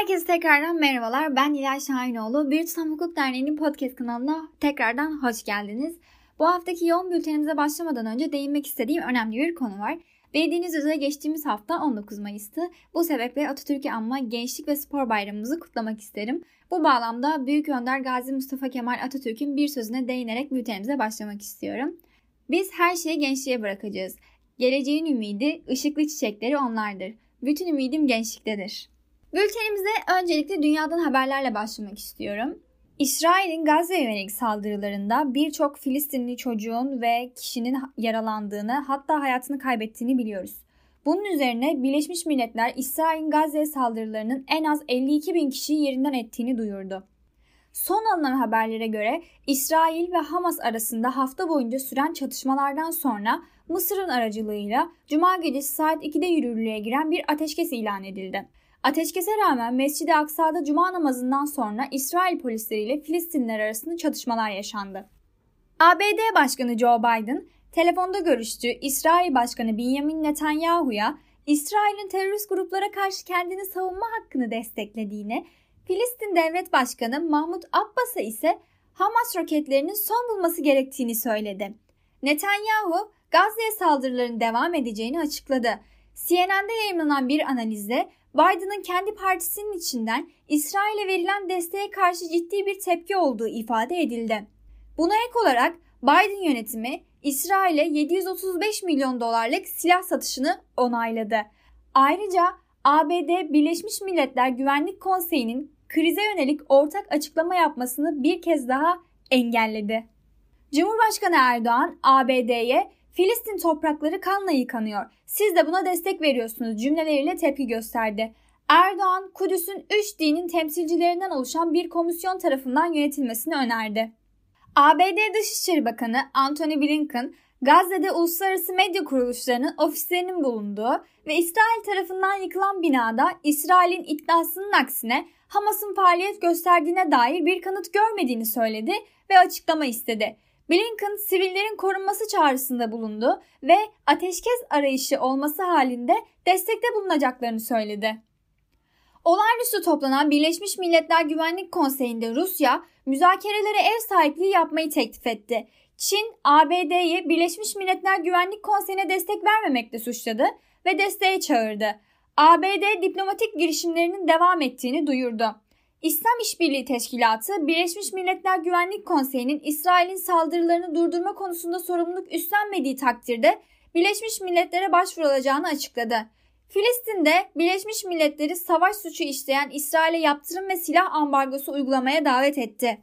Herkese tekrardan merhabalar. Ben Nilay Şahinoğlu. Bir Tutam Hukuk Derneği'nin podcast kanalına tekrardan hoş geldiniz. Bu haftaki yoğun bültenimize başlamadan önce değinmek istediğim önemli bir konu var. Bildiğiniz üzere geçtiğimiz hafta 19 Mayıs'tı. Bu sebeple Atatürk'ü anma Gençlik ve Spor Bayramımızı kutlamak isterim. Bu bağlamda Büyük Önder Gazi Mustafa Kemal Atatürk'ün bir sözüne değinerek bültenimize başlamak istiyorum. Biz her şeyi gençliğe bırakacağız. Geleceğin ümidi, ışıklı çiçekleri onlardır. Bütün ümidim gençliktedir. Bültenimize öncelikle dünyadan haberlerle başlamak istiyorum. İsrail'in Gazze'ye yönelik saldırılarında birçok Filistinli çocuğun ve kişinin yaralandığını hatta hayatını kaybettiğini biliyoruz. Bunun üzerine Birleşmiş Milletler İsrail'in Gazze saldırılarının en az 52 bin kişiyi yerinden ettiğini duyurdu. Son alınan haberlere göre İsrail ve Hamas arasında hafta boyunca süren çatışmalardan sonra Mısır'ın aracılığıyla Cuma gecesi saat 2'de yürürlüğe giren bir ateşkes ilan edildi. Ateşkese rağmen Mescid-i Aksa'da cuma namazından sonra İsrail polisleriyle Filistinliler arasında çatışmalar yaşandı. ABD Başkanı Joe Biden telefonda görüştüğü İsrail Başkanı Benjamin Netanyahu'ya İsrail'in terörist gruplara karşı kendini savunma hakkını desteklediğini, Filistin Devlet Başkanı Mahmut Abbas'a ise Hamas roketlerinin son bulması gerektiğini söyledi. Netanyahu Gazze'ye saldırıların devam edeceğini açıkladı. CNN'de yayınlanan bir analizde Biden'ın kendi partisinin içinden İsrail'e verilen desteğe karşı ciddi bir tepki olduğu ifade edildi. Buna ek olarak Biden yönetimi İsrail'e 735 milyon dolarlık silah satışını onayladı. Ayrıca ABD Birleşmiş Milletler Güvenlik Konseyi'nin krize yönelik ortak açıklama yapmasını bir kez daha engelledi. Cumhurbaşkanı Erdoğan ABD'ye Filistin toprakları kanla yıkanıyor. Siz de buna destek veriyorsunuz cümleleriyle tepki gösterdi. Erdoğan, Kudüs'ün üç dinin temsilcilerinden oluşan bir komisyon tarafından yönetilmesini önerdi. ABD Dışişleri Bakanı Antony Blinken, Gazze'de uluslararası medya kuruluşlarının ofislerinin bulunduğu ve İsrail tarafından yıkılan binada İsrail'in iddiasının aksine Hamas'ın faaliyet gösterdiğine dair bir kanıt görmediğini söyledi ve açıklama istedi. Blinken sivillerin korunması çağrısında bulundu ve ateşkes arayışı olması halinde destekte bulunacaklarını söyledi. Olağanüstü toplanan Birleşmiş Milletler Güvenlik Konseyi'nde Rusya müzakerelere ev sahipliği yapmayı teklif etti. Çin, ABD'yi Birleşmiş Milletler Güvenlik Konseyi'ne destek vermemekle suçladı ve desteğe çağırdı. ABD diplomatik girişimlerinin devam ettiğini duyurdu. İslam İşbirliği Teşkilatı, Birleşmiş Milletler Güvenlik Konseyi'nin İsrail'in saldırılarını durdurma konusunda sorumluluk üstlenmediği takdirde Birleşmiş Milletler'e başvurulacağını açıkladı. Filistin'de Birleşmiş Milletleri savaş suçu işleyen İsrail'e yaptırım ve silah ambargosu uygulamaya davet etti.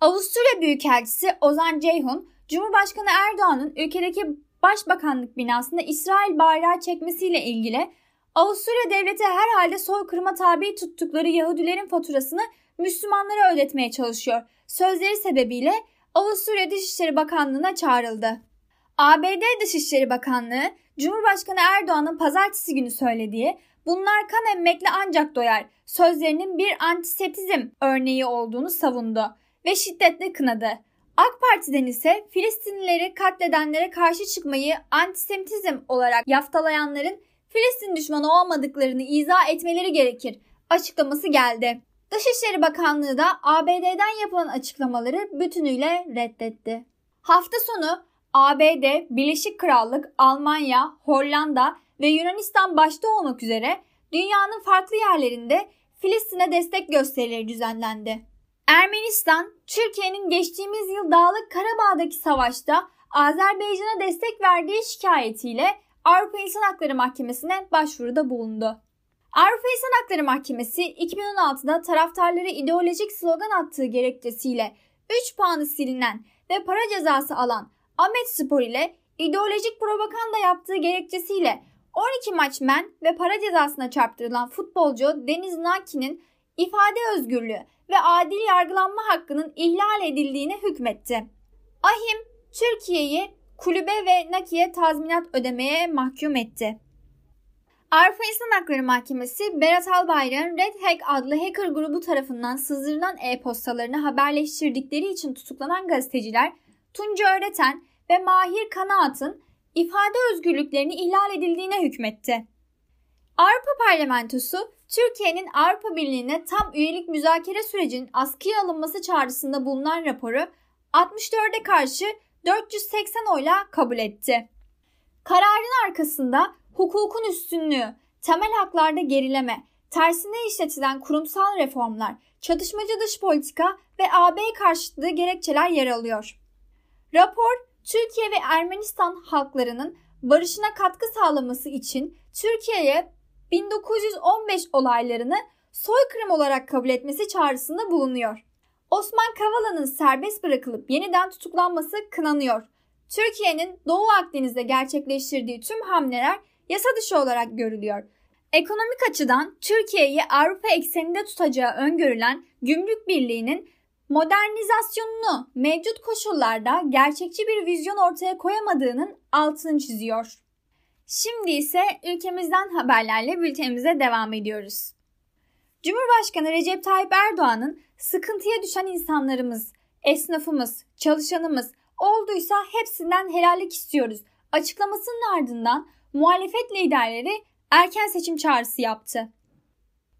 Avusturya Büyükelçisi Ozan Ceyhun, Cumhurbaşkanı Erdoğan'ın ülkedeki Başbakanlık binasında İsrail bayrağı çekmesiyle ilgili Avusturya devleti herhalde soykırıma tabi tuttukları Yahudilerin faturasını Müslümanlara ödetmeye çalışıyor. Sözleri sebebiyle Avusturya Dışişleri Bakanlığı'na çağrıldı. ABD Dışişleri Bakanlığı, Cumhurbaşkanı Erdoğan'ın pazartesi günü söylediği bunlar kan emmekle ancak doyar sözlerinin bir antisemitizm örneği olduğunu savundu ve şiddetle kınadı. AK Parti'den ise Filistinlileri katledenlere karşı çıkmayı antisemitizm olarak yaftalayanların Filistin düşmanı olmadıklarını izah etmeleri gerekir açıklaması geldi. Dışişleri Bakanlığı da ABD'den yapılan açıklamaları bütünüyle reddetti. Hafta sonu ABD, Birleşik Krallık, Almanya, Hollanda ve Yunanistan başta olmak üzere dünyanın farklı yerlerinde Filistin'e destek gösterileri düzenlendi. Ermenistan, Türkiye'nin geçtiğimiz yıl Dağlık Karabağ'daki savaşta Azerbaycan'a destek verdiği şikayetiyle Avrupa İnsan Hakları Mahkemesi'ne başvuruda bulundu. Avrupa İnsan Hakları Mahkemesi 2016'da taraftarları ideolojik slogan attığı gerekçesiyle 3 puanı silinen ve para cezası alan Ahmet Spor ile ideolojik propaganda yaptığı gerekçesiyle 12 maç men ve para cezasına çarptırılan futbolcu Deniz Naki'nin ifade özgürlüğü ve adil yargılanma hakkının ihlal edildiğine hükmetti. Ahim Türkiye'yi kulübe ve Naki'ye tazminat ödemeye mahkum etti. Avrupa İnsan Hakları Mahkemesi Berat Albayrak'ın Red Hack adlı hacker grubu tarafından sızdırılan e-postalarını haberleştirdikleri için tutuklanan gazeteciler Tunca Öğreten ve Mahir Kanaat'ın ifade özgürlüklerini ihlal edildiğine hükmetti. Avrupa Parlamentosu Türkiye'nin Avrupa Birliği'ne tam üyelik müzakere sürecinin askıya alınması çağrısında bulunan raporu 64'e karşı 480 oyla kabul etti. Kararın arkasında hukukun üstünlüğü, temel haklarda gerileme, tersine işletilen kurumsal reformlar, çatışmacı dış politika ve AB karşıtlığı gerekçeler yer alıyor. Rapor, Türkiye ve Ermenistan halklarının barışına katkı sağlaması için Türkiye'ye 1915 olaylarını soykırım olarak kabul etmesi çağrısında bulunuyor. Osman Kavala'nın serbest bırakılıp yeniden tutuklanması kınanıyor. Türkiye'nin Doğu Akdeniz'de gerçekleştirdiği tüm hamleler yasa dışı olarak görülüyor. Ekonomik açıdan Türkiye'yi Avrupa ekseninde tutacağı öngörülen Gümrük Birliği'nin modernizasyonunu mevcut koşullarda gerçekçi bir vizyon ortaya koyamadığının altını çiziyor. Şimdi ise ülkemizden haberlerle bültenimize devam ediyoruz. Cumhurbaşkanı Recep Tayyip Erdoğan'ın sıkıntıya düşen insanlarımız, esnafımız, çalışanımız olduysa hepsinden helallik istiyoruz açıklamasının ardından muhalefet liderleri erken seçim çağrısı yaptı.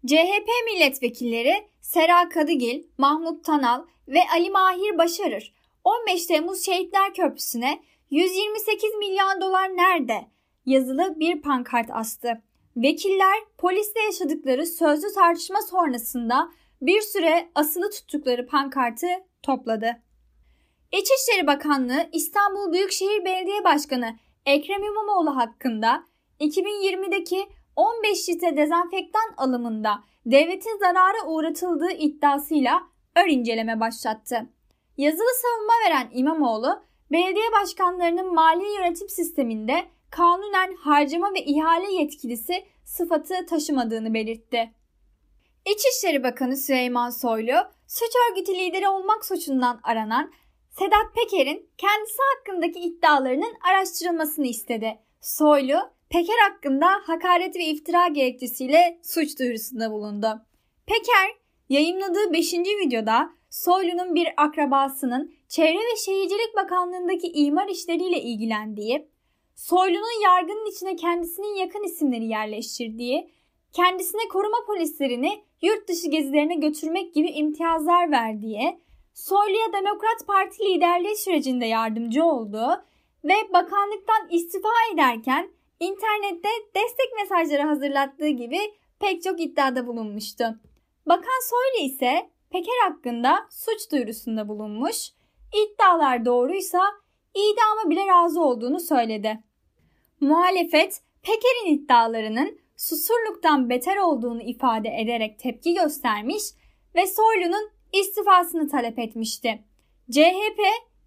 CHP milletvekilleri Sera Kadıgil, Mahmut Tanal ve Ali Mahir Başarır 15 Temmuz Şehitler Köprüsü'ne 128 milyon dolar nerede yazılı bir pankart astı. Vekiller polisle yaşadıkları sözlü tartışma sonrasında bir süre asılı tuttukları pankartı topladı. İçişleri Bakanlığı İstanbul Büyükşehir Belediye Başkanı Ekrem İmamoğlu hakkında 2020'deki 15 litre dezenfektan alımında devletin zarara uğratıldığı iddiasıyla ör inceleme başlattı. Yazılı savunma veren İmamoğlu, belediye başkanlarının mali yönetim sisteminde kanunen harcama ve ihale yetkilisi sıfatı taşımadığını belirtti. İçişleri Bakanı Süleyman Soylu, suç örgütü lideri olmak suçundan aranan Sedat Peker'in kendisi hakkındaki iddialarının araştırılmasını istedi. Soylu, Peker hakkında hakaret ve iftira gerekçesiyle suç duyurusunda bulundu. Peker, yayınladığı 5. videoda Soylu'nun bir akrabasının Çevre ve Şehircilik Bakanlığı'ndaki imar işleriyle ilgilendiği, Soylu'nun yargının içine kendisinin yakın isimleri yerleştirdiği, kendisine koruma polislerini yurt dışı gezilerine götürmek gibi imtiyazlar verdiği, Soylu'ya Demokrat Parti liderliği sürecinde yardımcı olduğu ve bakanlıktan istifa ederken internette destek mesajları hazırlattığı gibi pek çok iddiada bulunmuştu. Bakan Soylu ise Peker hakkında suç duyurusunda bulunmuş, iddialar doğruysa idama bile razı olduğunu söyledi. Muhalefet Peker'in iddialarının susurluktan beter olduğunu ifade ederek tepki göstermiş ve Soylu'nun istifasını talep etmişti. CHP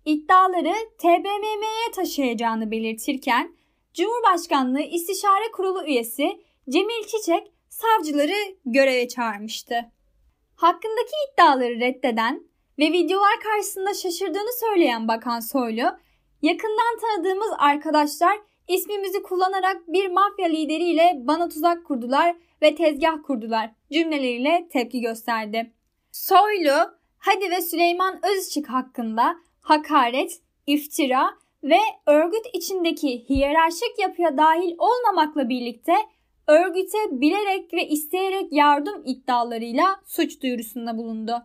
iddiaları TBMM'ye taşıyacağını belirtirken Cumhurbaşkanlığı İstişare Kurulu üyesi Cemil Çiçek savcıları göreve çağırmıştı. Hakkındaki iddiaları reddeden ve videolar karşısında şaşırdığını söyleyen Bakan Soylu, yakından tanıdığımız arkadaşlar ismimizi kullanarak bir mafya lideriyle bana tuzak kurdular ve tezgah kurdular cümleleriyle tepki gösterdi. Soylu, Hadi ve Süleyman Özçık hakkında hakaret, iftira ve örgüt içindeki hiyerarşik yapıya dahil olmamakla birlikte örgüte bilerek ve isteyerek yardım iddialarıyla suç duyurusunda bulundu.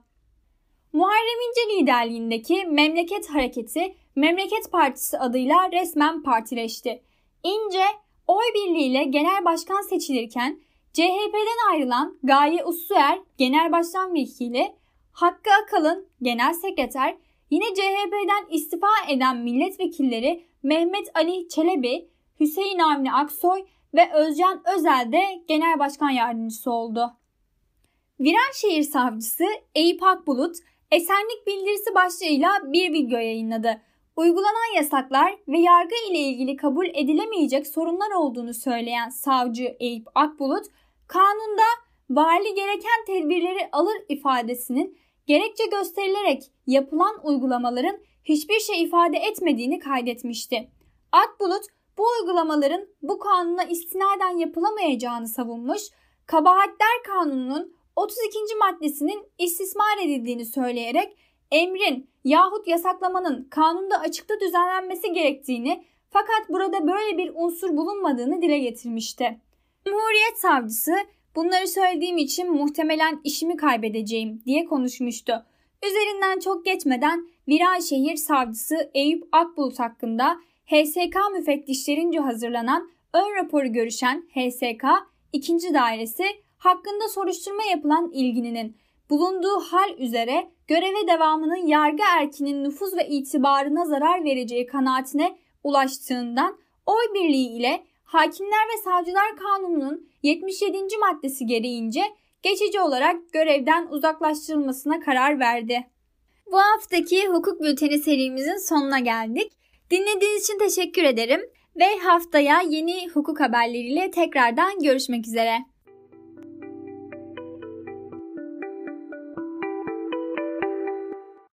Muharrem İnce liderliğindeki Memleket Hareketi Memleket Partisi adıyla resmen partileşti. İnce oy birliğiyle genel başkan seçilirken CHP'den ayrılan Gaye Ussuer genel başkan vekili, Hakkı Akalın genel sekreter, yine CHP'den istifa eden milletvekilleri Mehmet Ali Çelebi, Hüseyin Avni Aksoy ve Özcan Özel de genel başkan yardımcısı oldu. Viranşehir Savcısı Eyüp Akbulut, esenlik bildirisi başlığıyla bir video yayınladı. Uygulanan yasaklar ve yargı ile ilgili kabul edilemeyecek sorunlar olduğunu söyleyen savcı Eyüp Akbulut, kanunda vali gereken tedbirleri alır ifadesinin gerekçe gösterilerek yapılan uygulamaların hiçbir şey ifade etmediğini kaydetmişti. Akbulut bu uygulamaların bu kanuna istinaden yapılamayacağını savunmuş, Kabahatler Kanunu'nun 32. maddesinin istismar edildiğini söyleyerek emrin yahut yasaklamanın kanunda açıkta düzenlenmesi gerektiğini fakat burada böyle bir unsur bulunmadığını dile getirmişti. Cumhuriyet Savcısı Bunları söylediğim için muhtemelen işimi kaybedeceğim diye konuşmuştu. Üzerinden çok geçmeden Viranşehir Savcısı Eyüp Akbulut hakkında HSK müfettişlerince hazırlanan ön raporu görüşen HSK 2. Dairesi hakkında soruşturma yapılan ilginin bulunduğu hal üzere göreve devamının yargı erkinin nüfuz ve itibarına zarar vereceği kanaatine ulaştığından oy birliği ile Hakimler ve Savcılar Kanunu'nun 77. maddesi gereğince geçici olarak görevden uzaklaştırılmasına karar verdi. Bu haftaki hukuk bülteni serimizin sonuna geldik. Dinlediğiniz için teşekkür ederim ve haftaya yeni hukuk haberleriyle tekrardan görüşmek üzere.